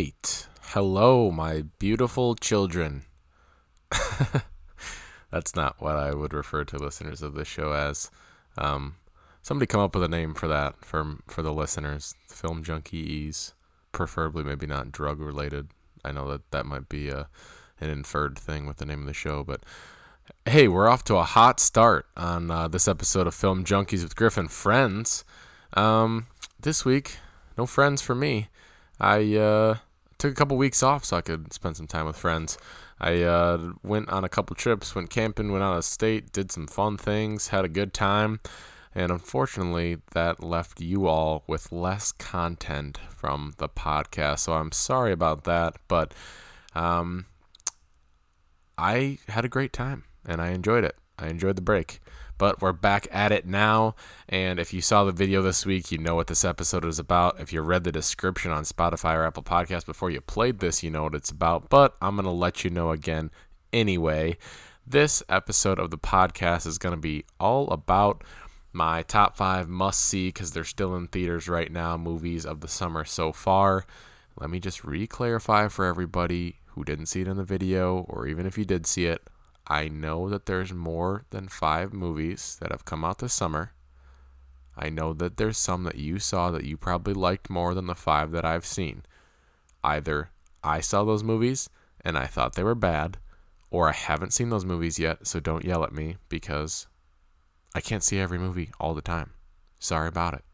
right. Hello, my beautiful children. That's not what I would refer to listeners of this show as. Um, somebody come up with a name for that for for the listeners. Film junkies, preferably maybe not drug related. I know that that might be a an inferred thing with the name of the show, but hey, we're off to a hot start on uh, this episode of Film Junkies with Griffin Friends. Um, this week, no friends for me. I uh, took a couple weeks off so I could spend some time with friends. I uh, went on a couple trips, went camping, went out of state, did some fun things, had a good time. And unfortunately, that left you all with less content from the podcast. So I'm sorry about that. But um, I had a great time and I enjoyed it. I enjoyed the break. But we're back at it now. And if you saw the video this week, you know what this episode is about. If you read the description on Spotify or Apple Podcasts before you played this, you know what it's about. But I'm going to let you know again anyway. This episode of the podcast is going to be all about my top five must see because they're still in theaters right now movies of the summer so far. Let me just re clarify for everybody who didn't see it in the video, or even if you did see it, I know that there's more than five movies that have come out this summer. I know that there's some that you saw that you probably liked more than the five that I've seen. Either I saw those movies and I thought they were bad, or I haven't seen those movies yet, so don't yell at me because I can't see every movie all the time. Sorry about it.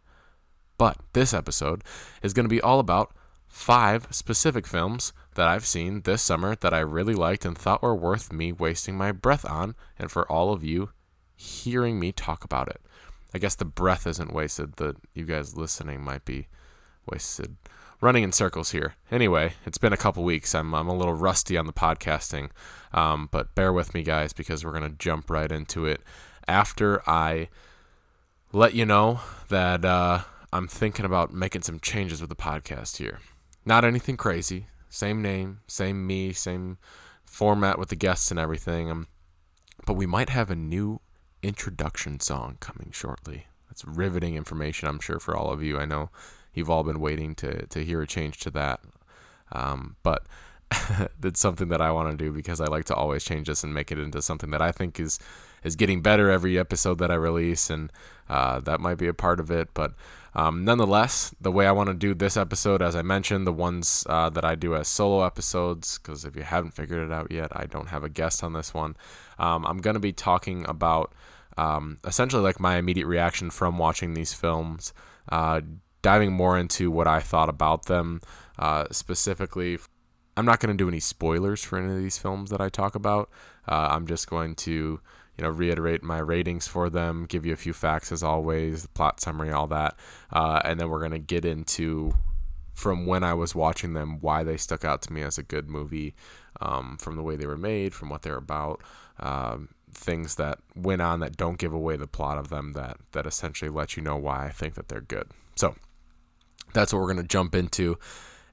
But this episode is going to be all about five specific films that I've seen this summer that I really liked and thought were worth me wasting my breath on, and for all of you hearing me talk about it. I guess the breath isn't wasted, that you guys listening might be wasted. Running in circles here. Anyway, it's been a couple weeks. I'm, I'm a little rusty on the podcasting, um, but bear with me, guys, because we're going to jump right into it after I let you know that uh, I'm thinking about making some changes with the podcast here. Not anything crazy. Same name, same me, same format with the guests and everything. Um, but we might have a new introduction song coming shortly. That's riveting information, I'm sure, for all of you. I know you've all been waiting to, to hear a change to that. Um, but that's something that I want to do because I like to always change this and make it into something that I think is is getting better every episode that I release, and uh, that might be a part of it. But um, nonetheless, the way I want to do this episode, as I mentioned, the ones uh, that I do as solo episodes, because if you haven't figured it out yet, I don't have a guest on this one. Um, I'm going to be talking about um, essentially like my immediate reaction from watching these films, uh, diving more into what I thought about them uh, specifically. I'm not going to do any spoilers for any of these films that I talk about. Uh, I'm just going to you know, reiterate my ratings for them, give you a few facts as always, the plot summary, all that, uh, and then we're gonna get into from when I was watching them why they stuck out to me as a good movie, um, from the way they were made, from what they're about, um, things that went on that don't give away the plot of them that that essentially let you know why I think that they're good. So that's what we're gonna jump into,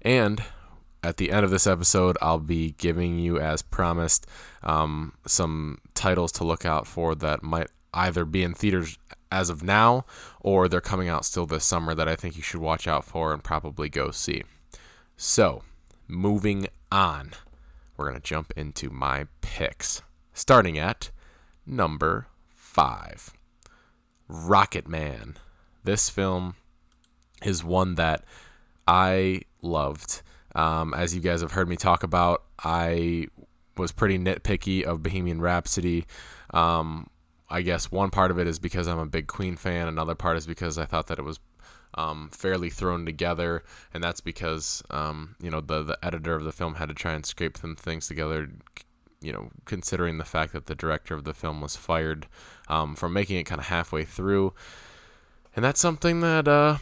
and at the end of this episode, I'll be giving you, as promised, um, some titles to look out for that might either be in theaters as of now or they're coming out still this summer that I think you should watch out for and probably go see. So, moving on, we're going to jump into my picks. Starting at number five Rocket Man. This film is one that I loved. Um, as you guys have heard me talk about, I was pretty nitpicky of Bohemian Rhapsody. Um, I guess one part of it is because I'm a big Queen fan. Another part is because I thought that it was um, fairly thrown together, and that's because um, you know the the editor of the film had to try and scrape some things together. You know, considering the fact that the director of the film was fired um, from making it kind of halfway through, and that's something that uh,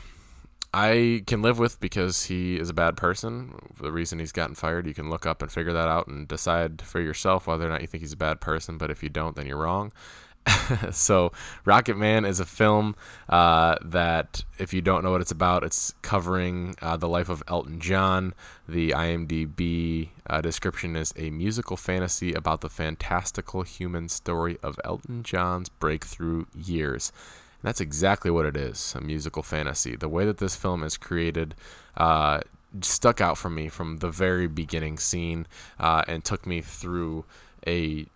I can live with because he is a bad person. The reason he's gotten fired, you can look up and figure that out and decide for yourself whether or not you think he's a bad person. But if you don't, then you're wrong. so, Rocket Man is a film uh, that, if you don't know what it's about, it's covering uh, the life of Elton John. The IMDb uh, description is a musical fantasy about the fantastical human story of Elton John's breakthrough years. And that's exactly what it is a musical fantasy. The way that this film is created uh, stuck out for me from the very beginning scene uh, and took me through a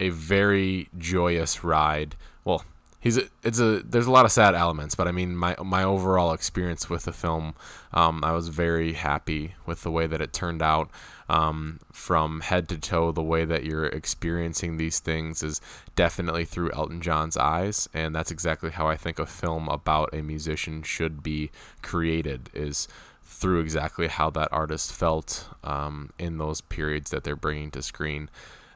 a very joyous ride. Well, he's a, it's a there's a lot of sad elements, but I mean my my overall experience with the film, um, I was very happy with the way that it turned out. Um, from head to toe, the way that you're experiencing these things is definitely through Elton John's eyes, and that's exactly how I think a film about a musician should be created. Is through exactly how that artist felt um, in those periods that they're bringing to screen.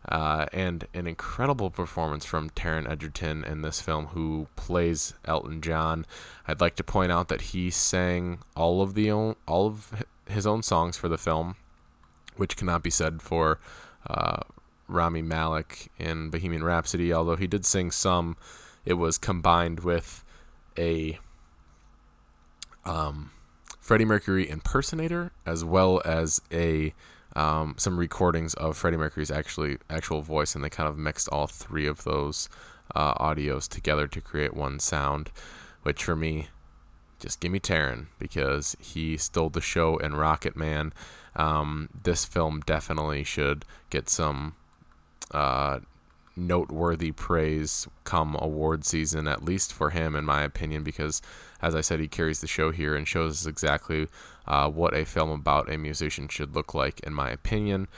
Uh, and an incredible performance from Taron Egerton in this film, who plays Elton John. I'd like to point out that he sang all of the all of his own songs for the film, which cannot be said for uh, Rami Malek in Bohemian Rhapsody. Although he did sing some, it was combined with a um, Freddie Mercury impersonator as well as a um, some recordings of Freddie Mercury's actually actual voice, and they kind of mixed all three of those uh, audios together to create one sound. Which for me, just give me Taron because he stole the show in Rocket Man. Um, this film definitely should get some uh, noteworthy praise come award season, at least for him, in my opinion, because as I said, he carries the show here and shows us exactly uh, what a film about a musician should look like, in my opinion.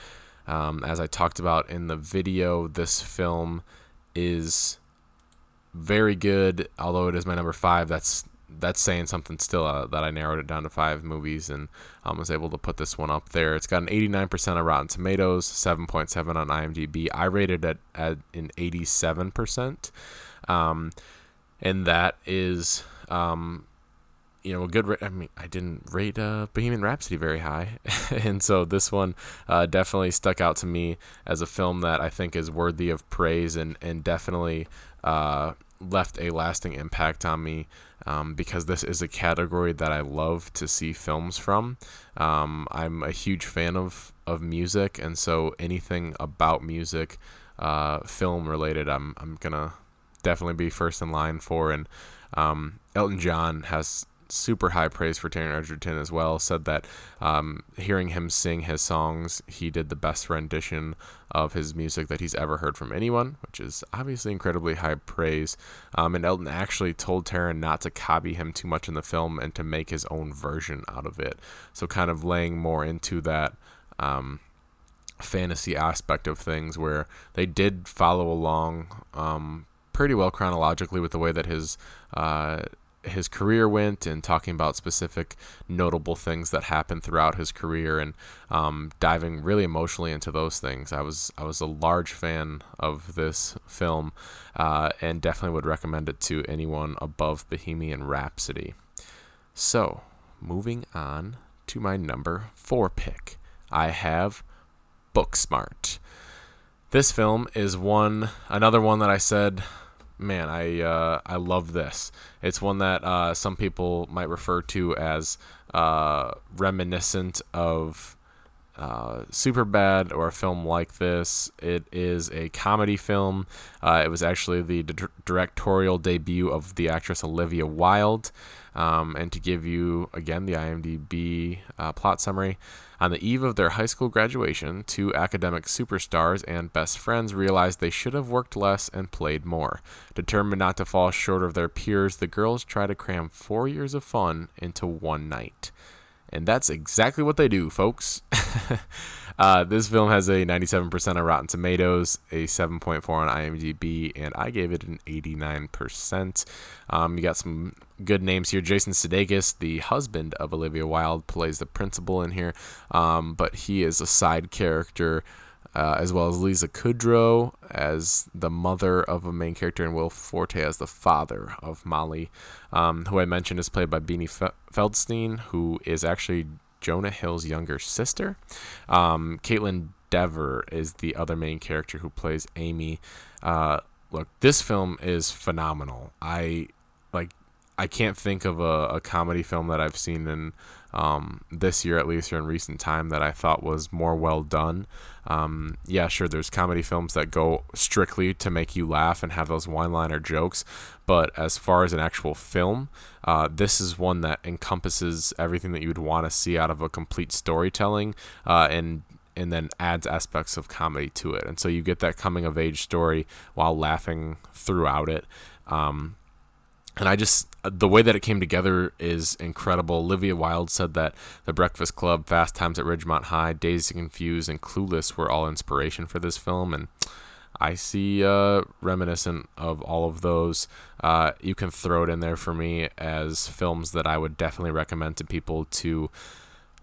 Um, as I talked about in the video, this film is very good, although it is my number five. That's that's saying something still uh, that I narrowed it down to five movies and um, was able to put this one up there. It's got an 89% of Rotten Tomatoes, 7.7 on IMDb. I rated it at an 87%. Um, and that is, um, you know, a good. Ra- I mean, I didn't rate uh, Bohemian Rhapsody very high, and so this one uh, definitely stuck out to me as a film that I think is worthy of praise and and definitely uh, left a lasting impact on me um, because this is a category that I love to see films from. Um, I'm a huge fan of, of music, and so anything about music, uh, film related, I'm, I'm going to definitely be first in line for. And um, Elton John has super high praise for Taron Egerton as well. Said that um, hearing him sing his songs, he did the best rendition of his music that he's ever heard from anyone, which is obviously incredibly high praise. Um, and Elton actually told Taron not to copy him too much in the film and to make his own version out of it. So kind of laying more into that. Um, fantasy aspect of things where they did follow along um, pretty well chronologically with the way that his uh, his career went and talking about specific notable things that happened throughout his career and um, diving really emotionally into those things. I was I was a large fan of this film uh, and definitely would recommend it to anyone above Bohemian Rhapsody. So moving on to my number four pick, I have Booksmart. This film is one another one that I said man, I uh, I love this. It's one that uh, some people might refer to as uh, reminiscent of uh, Superbad or a film like this. It is a comedy film. Uh, it was actually the directorial debut of the actress Olivia Wilde. Um, and to give you again the IMDb uh, plot summary. On the eve of their high school graduation, two academic superstars and best friends realized they should have worked less and played more. Determined not to fall short of their peers, the girls try to cram four years of fun into one night. And that's exactly what they do, folks. uh, this film has a 97% of Rotten Tomatoes, a 7.4 on IMDb, and I gave it an 89%. Um, you got some good names here. Jason Sudeikis, the husband of Olivia Wilde, plays the principal in here, um, but he is a side character uh, as well as Lisa Kudrow as the mother of a main character, and Will Forte as the father of Molly, um, who I mentioned is played by Beanie Feldstein, who is actually Jonah Hill's younger sister. Um, Kaitlyn Dever is the other main character who plays Amy. Uh, look, this film is phenomenal. I like I can't think of a, a comedy film that I've seen in um, this year, at least, or in recent time, that I thought was more well done. Um, yeah, sure, there's comedy films that go strictly to make you laugh and have those one liner jokes, but as far as an actual film, uh, this is one that encompasses everything that you would want to see out of a complete storytelling uh, and and then adds aspects of comedy to it. And so you get that coming of age story while laughing throughout it. Um, and I just the way that it came together is incredible. Olivia Wilde said that The Breakfast Club, Fast Times at Ridgemont High, and Confused, and Clueless were all inspiration for this film, and I see uh, reminiscent of all of those. Uh, you can throw it in there for me as films that I would definitely recommend to people to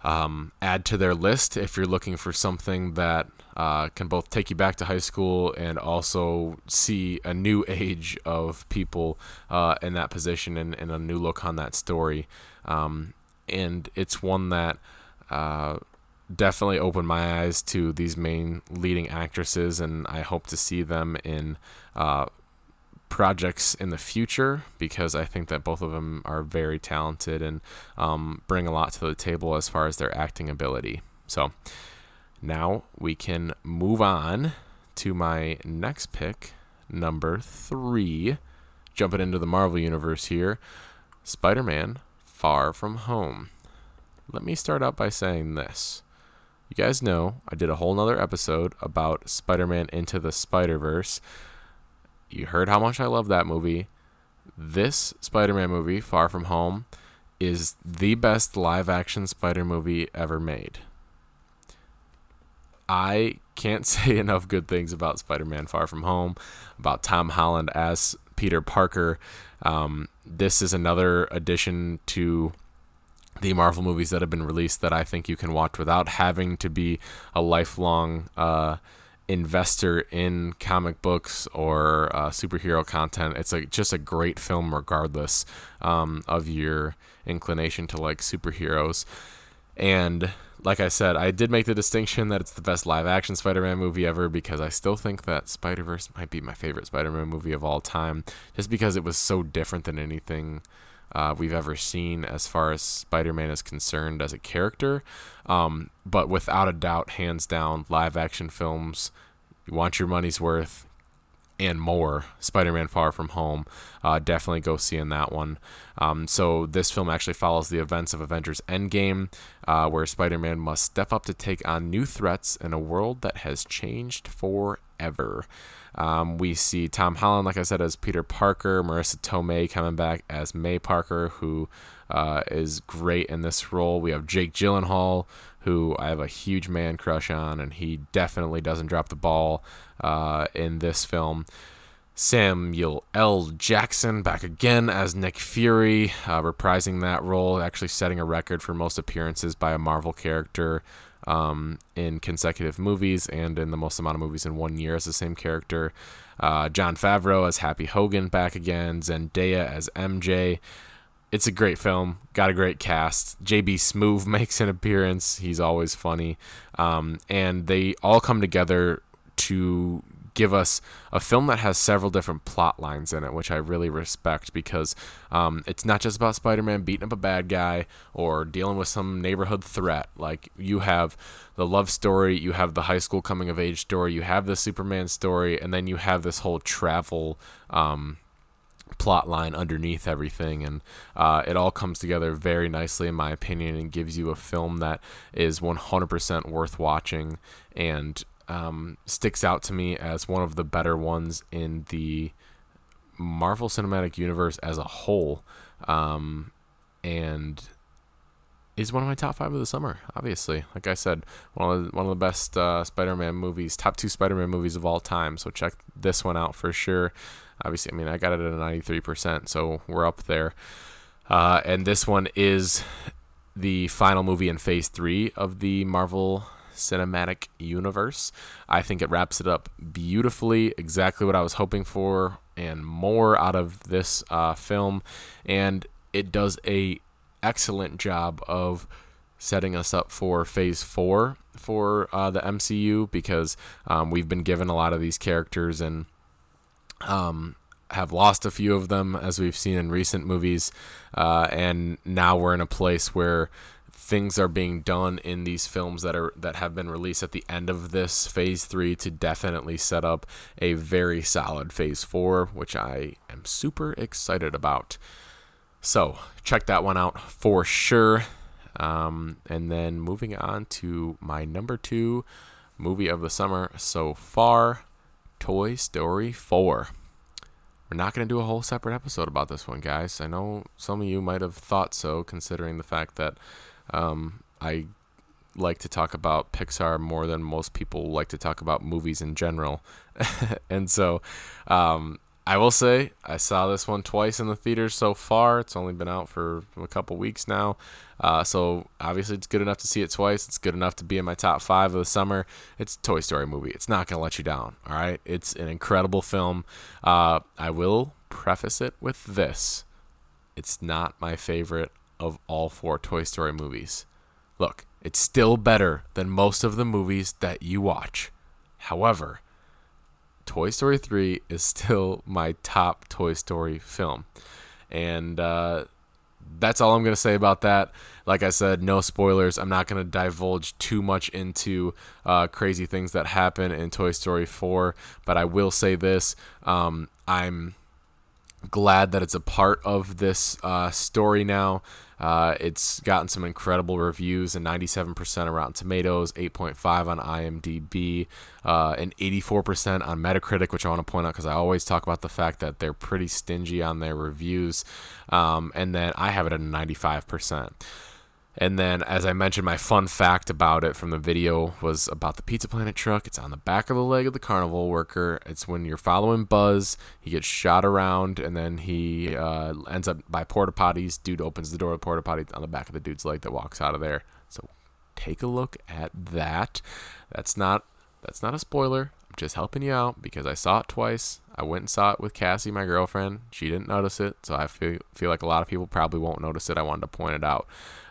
um, add to their list if you're looking for something that uh, can both take you back to high school and also see a new age of people uh, in that position and, and, a new look on that story. Um, and it's one that uh, definitely opened my eyes to these main leading actresses, and I hope to see them in uh, projects in the future because I think that both of them are very talented and um, bring a lot to the table as far as their acting ability. So now we can move on to my next pick, number three. Jumping into the Marvel Universe here Spider Man Far From Home. Let me start out by saying this. You guys know I did a whole nother episode about Spider Man Into the Spider Verse. You heard how much I love that movie. This Spider Man movie, Far From Home, is the best live action Spider movie ever made. I can't say enough good things about Spider Man Far From Home, about Tom Holland as Peter Parker. Um, this is another addition to the Marvel movies that have been released that I think you can watch without having to be a lifelong uh, investor in comic books or uh, superhero content. It's like just a great film, regardless um, of your inclination to like superheroes. And like I said, I did make the distinction that it's the best live action Spider Man movie ever because I still think that Spider Verse might be my favorite Spider Man movie of all time, just because it was so different than anything uh, we've ever seen as far as Spider Man is concerned as a character. Um, but without a doubt, hands down, live action films, you want your money's worth and more. Spider Man Far From Home. Uh, definitely go see in that one. Um, so, this film actually follows the events of Avengers Endgame, uh, where Spider Man must step up to take on new threats in a world that has changed forever. Um, we see Tom Holland, like I said, as Peter Parker, Marisa Tomei coming back as May Parker, who uh, is great in this role. We have Jake Gyllenhaal, who I have a huge man crush on, and he definitely doesn't drop the ball uh, in this film. Samuel L. Jackson back again as Nick Fury, uh, reprising that role, actually setting a record for most appearances by a Marvel character um, in consecutive movies and in the most amount of movies in one year as the same character. Uh, Jon Favreau as Happy Hogan back again, Zendaya as MJ. It's a great film, got a great cast. JB Smoove makes an appearance, he's always funny. Um, and they all come together to give us a film that has several different plot lines in it, which I really respect because um, it's not just about Spider Man beating up a bad guy or dealing with some neighborhood threat. Like, you have the love story, you have the high school coming of age story, you have the Superman story, and then you have this whole travel. Um, plot line underneath everything and uh, it all comes together very nicely in my opinion and gives you a film that is 100% worth watching and um, sticks out to me as one of the better ones in the Marvel Cinematic Universe as a whole, um, and is one of my top five of the summer. Obviously, like I said, one of the, one of the best uh, Spider-Man movies, top two Spider-Man movies of all time. So check this one out for sure. Obviously, I mean I got it at a ninety-three percent, so we're up there. Uh, and this one is the final movie in Phase Three of the Marvel cinematic universe. I think it wraps it up beautifully, exactly what I was hoping for, and more out of this uh, film. And it does a excellent job of setting us up for phase four for uh, the MCU because um, we've been given a lot of these characters and um, have lost a few of them, as we've seen in recent movies, uh, and now we're in a place where things are being done in these films that are that have been released at the end of this phase three to definitely set up a very solid phase four, which I am super excited about. So check that one out for sure. Um, and then moving on to my number two movie of the summer so far, Toy Story 4. We're not going to do a whole separate episode about this one, guys. I know some of you might have thought so, considering the fact that um, I like to talk about Pixar more than most people like to talk about movies in general. and so um, I will say I saw this one twice in the theaters so far. It's only been out for a couple weeks now. Uh, so obviously it's good enough to see it twice. It's good enough to be in my top five of the summer. It's a Toy Story movie. It's not going to let you down. All right. It's an incredible film. Uh, I will preface it with this. It's not my favorite of all four Toy Story movies. Look, it's still better than most of the movies that you watch. However, Toy Story 3 is still my top Toy Story film. And uh, that's all I'm going to say about that. Like I said, no spoilers. I'm not going to divulge too much into uh, crazy things that happen in Toy Story 4, but I will say this. Um, I'm glad that it's a part of this uh, story now. Uh, it's gotten some incredible reviews and 97% on Rotten Tomatoes, 8.5 on IMDb, uh, and 84% on Metacritic, which I want to point out because I always talk about the fact that they're pretty stingy on their reviews. Um, and then I have it at 95%. And then, as I mentioned, my fun fact about it from the video was about the Pizza Planet truck. It's on the back of the leg of the carnival worker. It's when you're following Buzz, he gets shot around, and then he uh, ends up by porta potties. Dude opens the door of the porta potty on the back of the dude's leg that walks out of there. So take a look at that. That's not that's not a spoiler. Just helping you out because I saw it twice. I went and saw it with Cassie, my girlfriend. She didn't notice it, so I feel feel like a lot of people probably won't notice it. I wanted to point it out.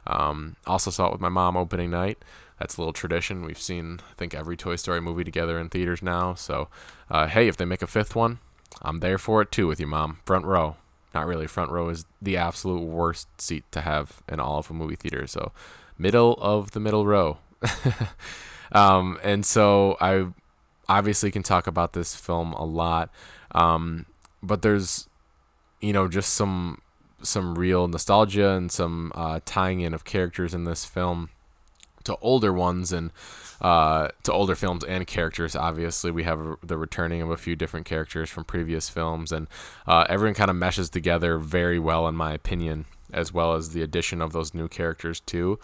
Um, also saw it with my mom opening night. That's a little tradition. We've seen, I think, every Toy Story movie together in theaters now. So, uh, hey, if they make a fifth one, I'm there for it too with you, mom. Front row. Not really. Front row is the absolute worst seat to have in all of a movie theater. So, middle of the middle row. um, and so I obviously can talk about this film a lot. Um, but there's, you know, just some some real nostalgia and some uh, tying in of characters in this film to older ones and uh, to older films and characters. Obviously, we have the returning of a few different characters from previous films, and uh, everyone kind of meshes together very well, in my opinion, as well as the addition of those new characters too.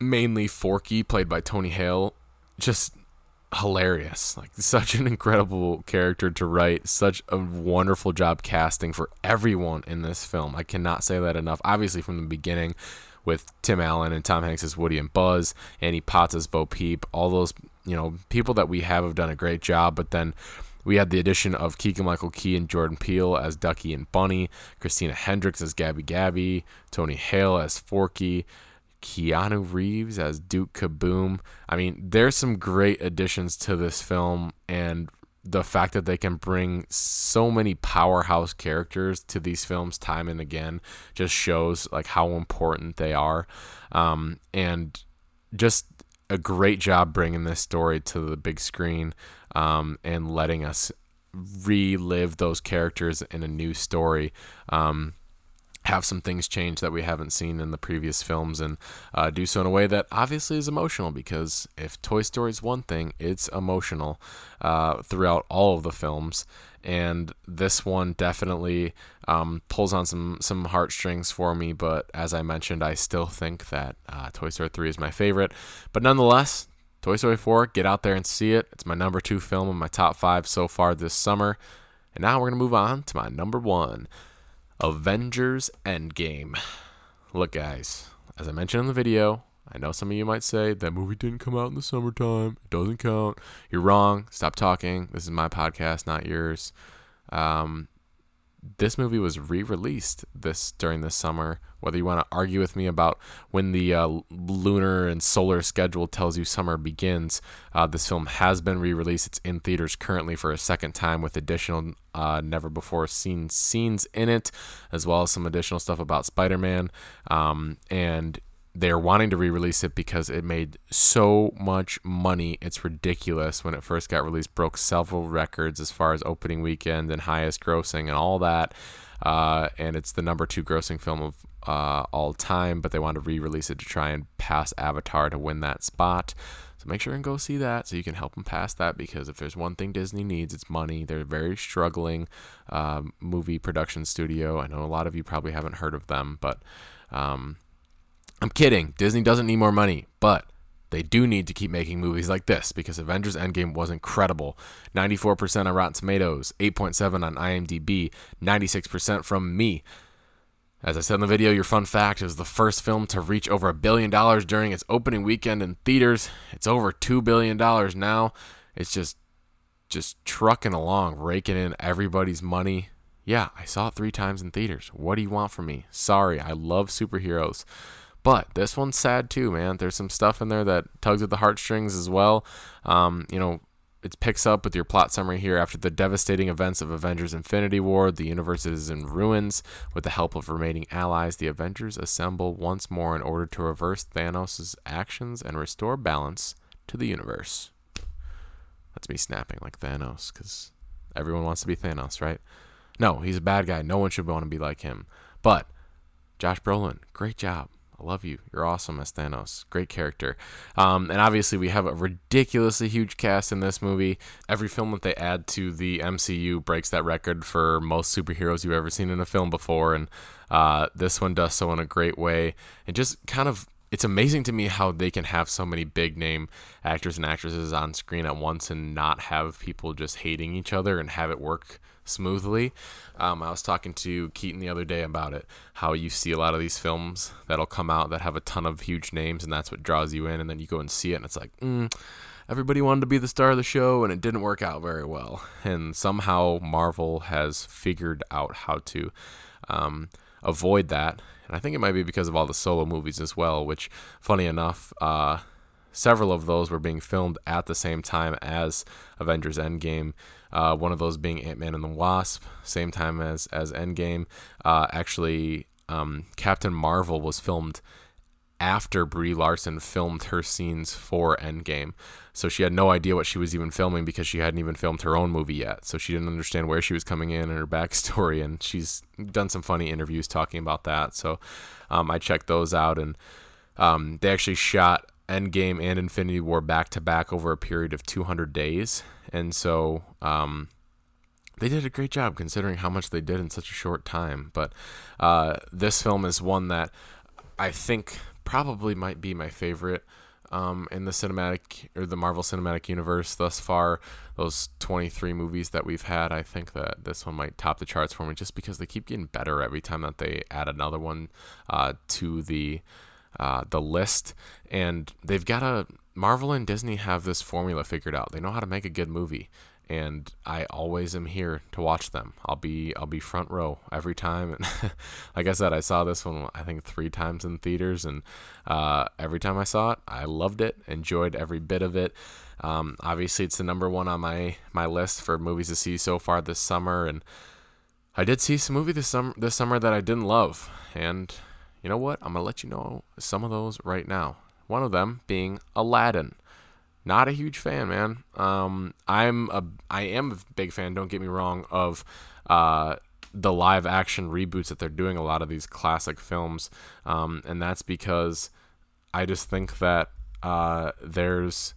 Mainly Forky, played by Tony Hale, just hilarious. Like such an incredible character to write, such a wonderful job casting for everyone in this film. I cannot say that enough. Obviously from the beginning with Tim Allen and Tom Hanks as Woody and Buzz, Annie Potts as Bo Peep, all those, you know, people that we have have done a great job, but then we had the addition of Keegan Michael Key and Jordan Peele as Ducky and Bunny, Christina Hendricks as Gabby Gabby, Tony Hale as Forky, Keanu Reeves as Duke Kaboom. I mean, there's some great additions to this film, and the fact that they can bring so many powerhouse characters to these films time and again just shows like how important they are, um, and just a great job bringing this story to the big screen um, and letting us relive those characters in a new story. Um, have some things change that we haven't seen in the previous films and uh, do so in a way that obviously is emotional because if Toy Story is one thing, it's emotional uh, throughout all of the films. And this one definitely um, pulls on some some heartstrings for me. But as I mentioned, I still think that uh, Toy Story 3 is my favorite. But nonetheless, Toy Story 4, get out there and see it. It's my number two film in my top five so far this summer. And now we're going to move on to my number one. Avengers Endgame. Look, guys, as I mentioned in the video, I know some of you might say that movie didn't come out in the summertime. It doesn't count. You're wrong. Stop talking. This is my podcast, not yours. Um, this movie was re-released this during the summer. Whether you want to argue with me about when the uh, lunar and solar schedule tells you summer begins, uh, this film has been re-released. It's in theaters currently for a second time with additional uh, never before seen scenes in it, as well as some additional stuff about Spider-Man. Um, and they're wanting to re-release it because it made so much money. It's ridiculous. When it first got released, broke several records as far as opening weekend and highest grossing and all that. Uh, and it's the number two grossing film of uh, all time. But they want to re-release it to try and pass Avatar to win that spot. So make sure and go see that so you can help them pass that because if there's one thing Disney needs, it's money. They're a very struggling um, movie production studio. I know a lot of you probably haven't heard of them, but. Um, I'm kidding. Disney doesn't need more money, but they do need to keep making movies like this because Avengers Endgame was incredible. 94% on Rotten Tomatoes, 8.7 on IMDb, 96% from me. As I said in the video, your fun fact, is the first film to reach over a billion dollars during its opening weekend in theaters. It's over 2 billion dollars now. It's just just trucking along, raking in everybody's money. Yeah, I saw it 3 times in theaters. What do you want from me? Sorry, I love superheroes. But this one's sad too, man. There's some stuff in there that tugs at the heartstrings as well. Um, you know, it picks up with your plot summary here. After the devastating events of Avengers Infinity War, the universe is in ruins. With the help of remaining allies, the Avengers assemble once more in order to reverse Thanos' actions and restore balance to the universe. That's me snapping like Thanos, because everyone wants to be Thanos, right? No, he's a bad guy. No one should want to be like him. But Josh Brolin, great job. I love you. You're awesome as Thanos. Great character. Um, and obviously, we have a ridiculously huge cast in this movie. Every film that they add to the MCU breaks that record for most superheroes you've ever seen in a film before. And uh, this one does so in a great way. And just kind of it's amazing to me how they can have so many big name actors and actresses on screen at once and not have people just hating each other and have it work smoothly. Um, I was talking to Keaton the other day about it, how you see a lot of these films that'll come out that have a ton of huge names, and that's what draws you in, and then you go and see it, and it's like, mm, everybody wanted to be the star of the show, and it didn't work out very well. And somehow Marvel has figured out how to um, avoid that. And I think it might be because of all the solo movies as well, which, funny enough, uh, several of those were being filmed at the same time as Avengers Endgame. Uh, one of those being Ant Man and the Wasp, same time as as Endgame. Uh, actually, um, Captain Marvel was filmed after Brie Larson filmed her scenes for Endgame. So she had no idea what she was even filming because she hadn't even filmed her own movie yet. So she didn't understand where she was coming in and her backstory. And she's done some funny interviews talking about that. So um, I checked those out, and um, they actually shot Endgame and Infinity War back to back over a period of 200 days, and so um, they did a great job considering how much they did in such a short time. But uh, this film is one that I think probably might be my favorite um, in the cinematic or the Marvel Cinematic Universe thus far. Those 23 movies that we've had, I think that this one might top the charts for me just because they keep getting better every time that they add another one uh, to the uh, the list, and they've got a Marvel and Disney have this formula figured out. They know how to make a good movie, and I always am here to watch them. I'll be I'll be front row every time. And like I said, I saw this one I think three times in theaters, and uh, every time I saw it, I loved it, enjoyed every bit of it. Um, obviously, it's the number one on my my list for movies to see so far this summer, and I did see some movie this summer this summer that I didn't love, and you know what? I'm going to let you know some of those right now. One of them being Aladdin. Not a huge fan, man. Um, I'm a I am a big fan. Don't get me wrong of uh, the live action reboots that they're doing a lot of these classic films, um, and that's because I just think that uh, there's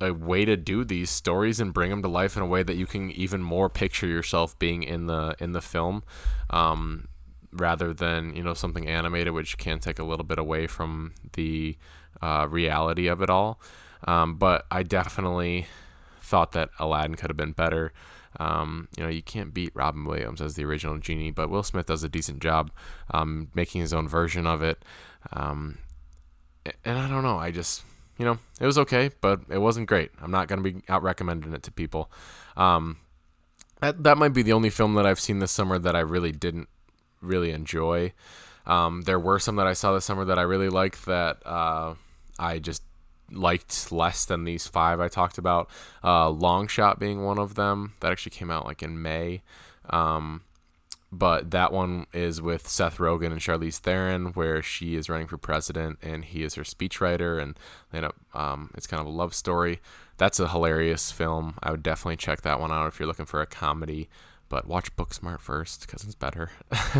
a way to do these stories and bring them to life in a way that you can even more picture yourself being in the in the film. Um, rather than you know something animated, which can take a little bit away from the uh, reality of it all. Um, but I definitely thought that Aladdin could have been better. Um, you know, you can't beat Robin Williams as the original genie, but Will Smith does a decent job um, making his own version of it. Um, and I don't know, I just you know it was okay, but it wasn't great. I'm not gonna be out recommending it to people. Um, that that might be the only film that I've seen this summer that I really didn't really enjoy. Um, there were some that I saw this summer that I really liked that uh, I just liked less than these five I talked about. Uh, Long Shot being one of them. That actually came out like in May. Um, but that one is with Seth Rogen and Charlize Theron, where she is running for president and he is her speechwriter, and they end up, um, it's kind of a love story. That's a hilarious film. I would definitely check that one out if you're looking for a comedy but watch Booksmart first because it's better.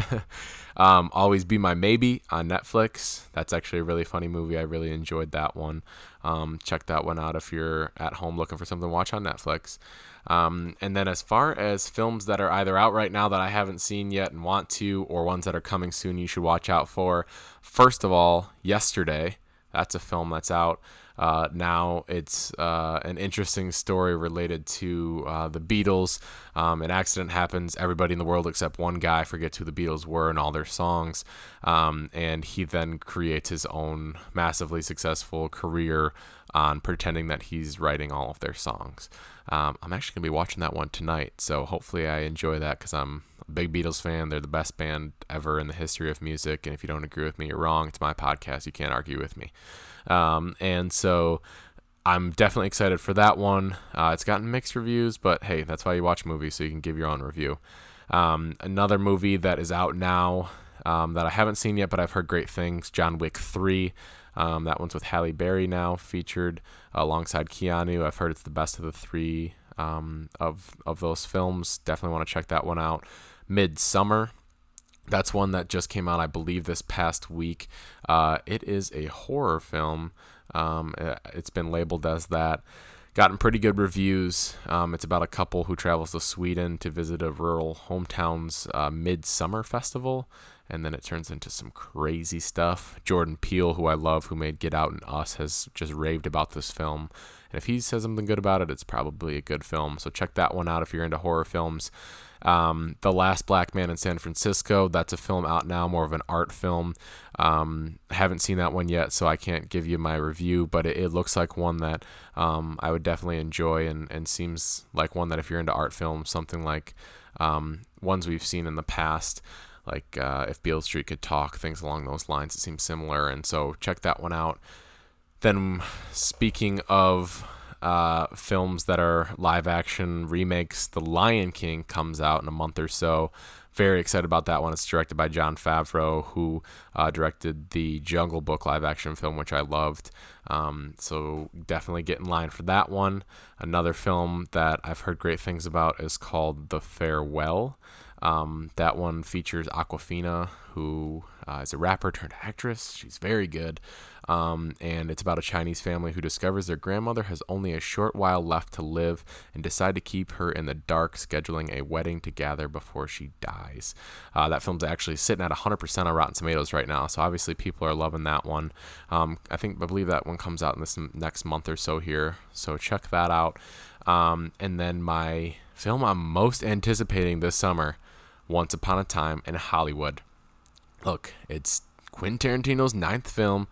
um, Always Be My Maybe on Netflix. That's actually a really funny movie. I really enjoyed that one. Um, check that one out if you're at home looking for something to watch on Netflix. Um, and then as far as films that are either out right now that I haven't seen yet and want to, or ones that are coming soon, you should watch out for. First of all, Yesterday. That's a film that's out. Uh, now it's uh, an interesting story related to uh, the Beatles. Um, an accident happens. Everybody in the world except one guy forgets who the Beatles were and all their songs. Um, and he then creates his own massively successful career on pretending that he's writing all of their songs. Um, I'm actually going to be watching that one tonight. So hopefully I enjoy that because I'm a big Beatles fan. They're the best band ever in the history of music. And if you don't agree with me, you're wrong. It's my podcast. You can't argue with me. Um, and so I'm definitely excited for that one. Uh, it's gotten mixed reviews, but hey, that's why you watch movies, so you can give your own review. Um, another movie that is out now um, that I haven't seen yet, but I've heard great things John Wick 3. Um, that one's with Halle Berry now, featured alongside Keanu. I've heard it's the best of the three um, of, of those films. Definitely want to check that one out. Midsommar that's one that just came out, I believe, this past week. Uh, it is a horror film. Um, uh, it's been labeled as that. Gotten pretty good reviews. Um, it's about a couple who travels to Sweden to visit a rural hometown's uh, midsummer festival, and then it turns into some crazy stuff. Jordan Peele, who I love, who made Get Out and Us, has just raved about this film. And if he says something good about it, it's probably a good film. So check that one out if you're into horror films. Um, the Last Black Man in San Francisco, that's a film out now, more of an art film. Um, haven't seen that one yet, so I can't give you my review, but it, it looks like one that um, I would definitely enjoy and, and seems like one that if you're into art films, something like um, ones we've seen in the past, like uh, If Beale Street Could Talk, things along those lines, it seems similar. And so check that one out. Then, speaking of uh, films that are live action remakes. The Lion King comes out in a month or so. Very excited about that one. It's directed by Jon Favreau, who uh, directed the Jungle Book live action film, which I loved. Um, so definitely get in line for that one. Another film that I've heard great things about is called The Farewell. Um, that one features Awkwafina, who uh, is a rapper turned actress. She's very good. Um, and it's about a Chinese family who discovers their grandmother has only a short while left to live and decide to keep her in the dark, scheduling a wedding together before she dies. Uh, that film's actually sitting at 100% on Rotten Tomatoes right now, so obviously people are loving that one. Um, I think I believe that one comes out in this next month or so here, so check that out. Um, and then my film I'm most anticipating this summer, Once Upon a Time in Hollywood. Look, it's Quentin Tarantino's ninth film.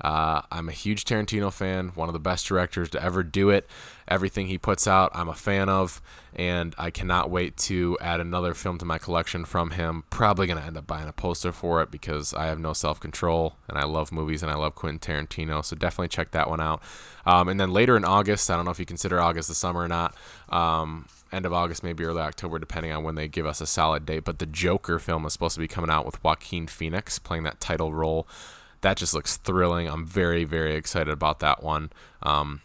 Uh, I'm a huge Tarantino fan, one of the best directors to ever do it. Everything he puts out, I'm a fan of, and I cannot wait to add another film to my collection from him. Probably going to end up buying a poster for it because I have no self control and I love movies and I love Quentin Tarantino, so definitely check that one out. Um, and then later in August, I don't know if you consider August the summer or not. Um, end of August, maybe early October, depending on when they give us a solid date. But the Joker film is supposed to be coming out with Joaquin Phoenix playing that title role that just looks thrilling. I'm very, very excited about that one. Um,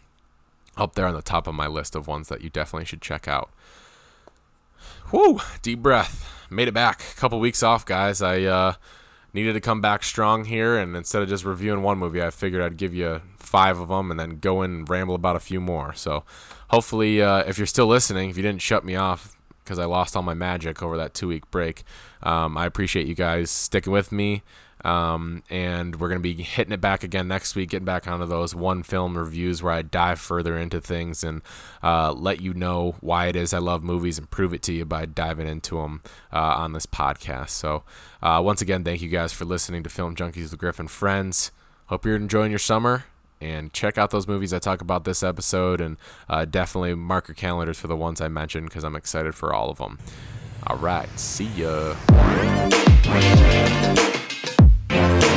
up there on the top of my list of ones that you definitely should check out. Whoo, deep breath. Made it back. A couple weeks off, guys. I uh, needed to come back strong here, and instead of just reviewing one movie, I figured I'd give you five of them and then go in and ramble about a few more. So hopefully, uh, if you're still listening, if you didn't shut me off because I lost all my magic over that two week break, um, I appreciate you guys sticking with me. Um, and we're going to be hitting it back again next week, getting back onto those one film reviews where I dive further into things and uh, let you know why it is I love movies and prove it to you by diving into them uh, on this podcast. So, uh, once again, thank you guys for listening to Film Junkies with Griffin Friends. Hope you're enjoying your summer, and check out those movies I talk about this episode, and uh, definitely mark your calendars for the ones I mentioned because I'm excited for all of them. All right, see ya. Música